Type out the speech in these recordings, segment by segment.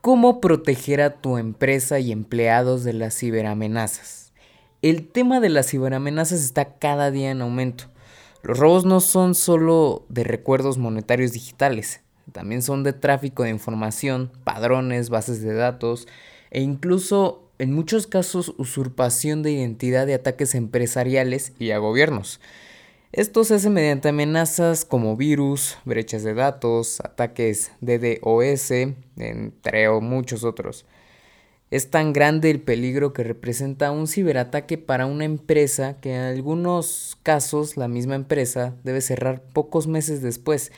¿Cómo proteger a tu empresa y empleados de las ciberamenazas? El tema de las ciberamenazas está cada día en aumento. Los robos no son solo de recuerdos monetarios digitales, también son de tráfico de información, padrones, bases de datos e incluso en muchos casos usurpación de identidad de ataques empresariales y a gobiernos. Esto se hace mediante amenazas como virus, brechas de datos, ataques DDoS, entre muchos otros. Es tan grande el peligro que representa un ciberataque para una empresa que en algunos casos la misma empresa debe cerrar pocos meses después.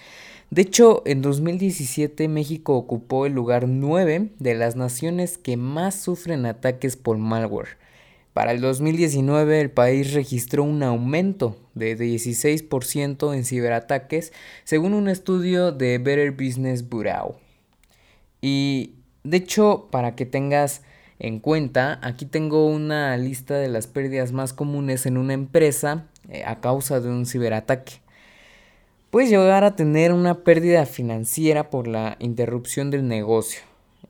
De hecho, en 2017 México ocupó el lugar 9 de las naciones que más sufren ataques por malware. Para el 2019 el país registró un aumento de 16% en ciberataques según un estudio de Better Business Bureau. Y de hecho, para que tengas en cuenta, aquí tengo una lista de las pérdidas más comunes en una empresa eh, a causa de un ciberataque. Puedes llegar a tener una pérdida financiera por la interrupción del negocio,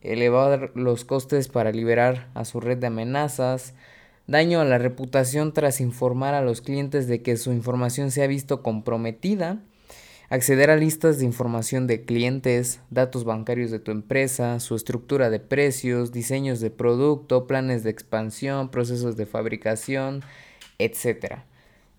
elevar los costes para liberar a su red de amenazas, daño a la reputación tras informar a los clientes de que su información se ha visto comprometida, acceder a listas de información de clientes, datos bancarios de tu empresa, su estructura de precios, diseños de producto, planes de expansión, procesos de fabricación, etc.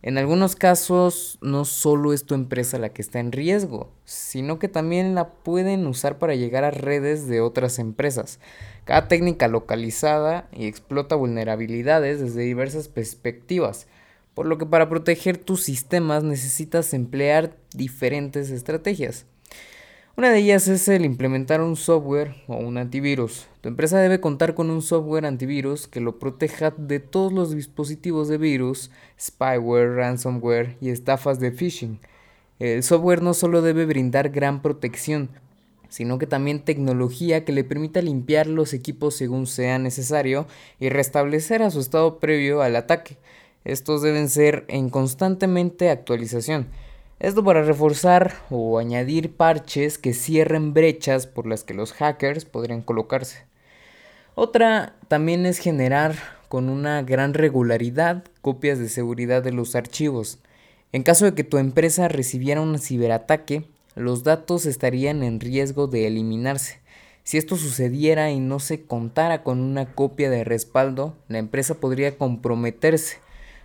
En algunos casos no solo es tu empresa la que está en riesgo, sino que también la pueden usar para llegar a redes de otras empresas. Cada técnica localizada y explota vulnerabilidades desde diversas perspectivas, por lo que para proteger tus sistemas necesitas emplear diferentes estrategias. Una de ellas es el implementar un software o un antivirus. Tu empresa debe contar con un software antivirus que lo proteja de todos los dispositivos de virus, spyware, ransomware y estafas de phishing. El software no solo debe brindar gran protección, sino que también tecnología que le permita limpiar los equipos según sea necesario y restablecer a su estado previo al ataque. Estos deben ser en constantemente actualización. Esto para reforzar o añadir parches que cierren brechas por las que los hackers podrían colocarse. Otra también es generar con una gran regularidad copias de seguridad de los archivos. En caso de que tu empresa recibiera un ciberataque, los datos estarían en riesgo de eliminarse. Si esto sucediera y no se contara con una copia de respaldo, la empresa podría comprometerse.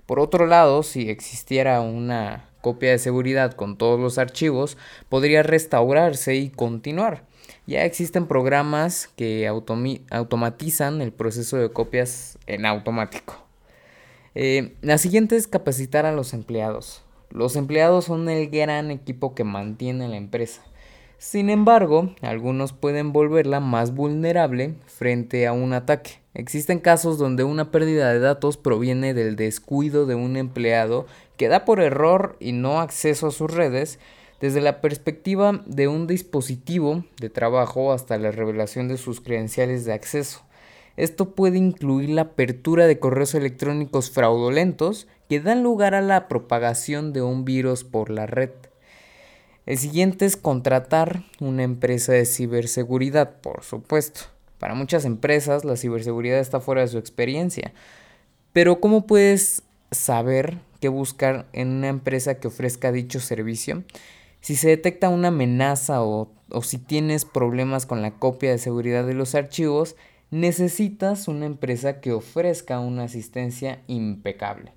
Por otro lado, si existiera una copia de seguridad con todos los archivos, podría restaurarse y continuar. Ya existen programas que automatizan el proceso de copias en automático. Eh, la siguiente es capacitar a los empleados. Los empleados son el gran equipo que mantiene la empresa. Sin embargo, algunos pueden volverla más vulnerable frente a un ataque. Existen casos donde una pérdida de datos proviene del descuido de un empleado que da por error y no acceso a sus redes desde la perspectiva de un dispositivo de trabajo hasta la revelación de sus credenciales de acceso. Esto puede incluir la apertura de correos electrónicos fraudulentos que dan lugar a la propagación de un virus por la red. El siguiente es contratar una empresa de ciberseguridad, por supuesto. Para muchas empresas la ciberseguridad está fuera de su experiencia. Pero ¿cómo puedes saber qué buscar en una empresa que ofrezca dicho servicio? Si se detecta una amenaza o, o si tienes problemas con la copia de seguridad de los archivos, necesitas una empresa que ofrezca una asistencia impecable.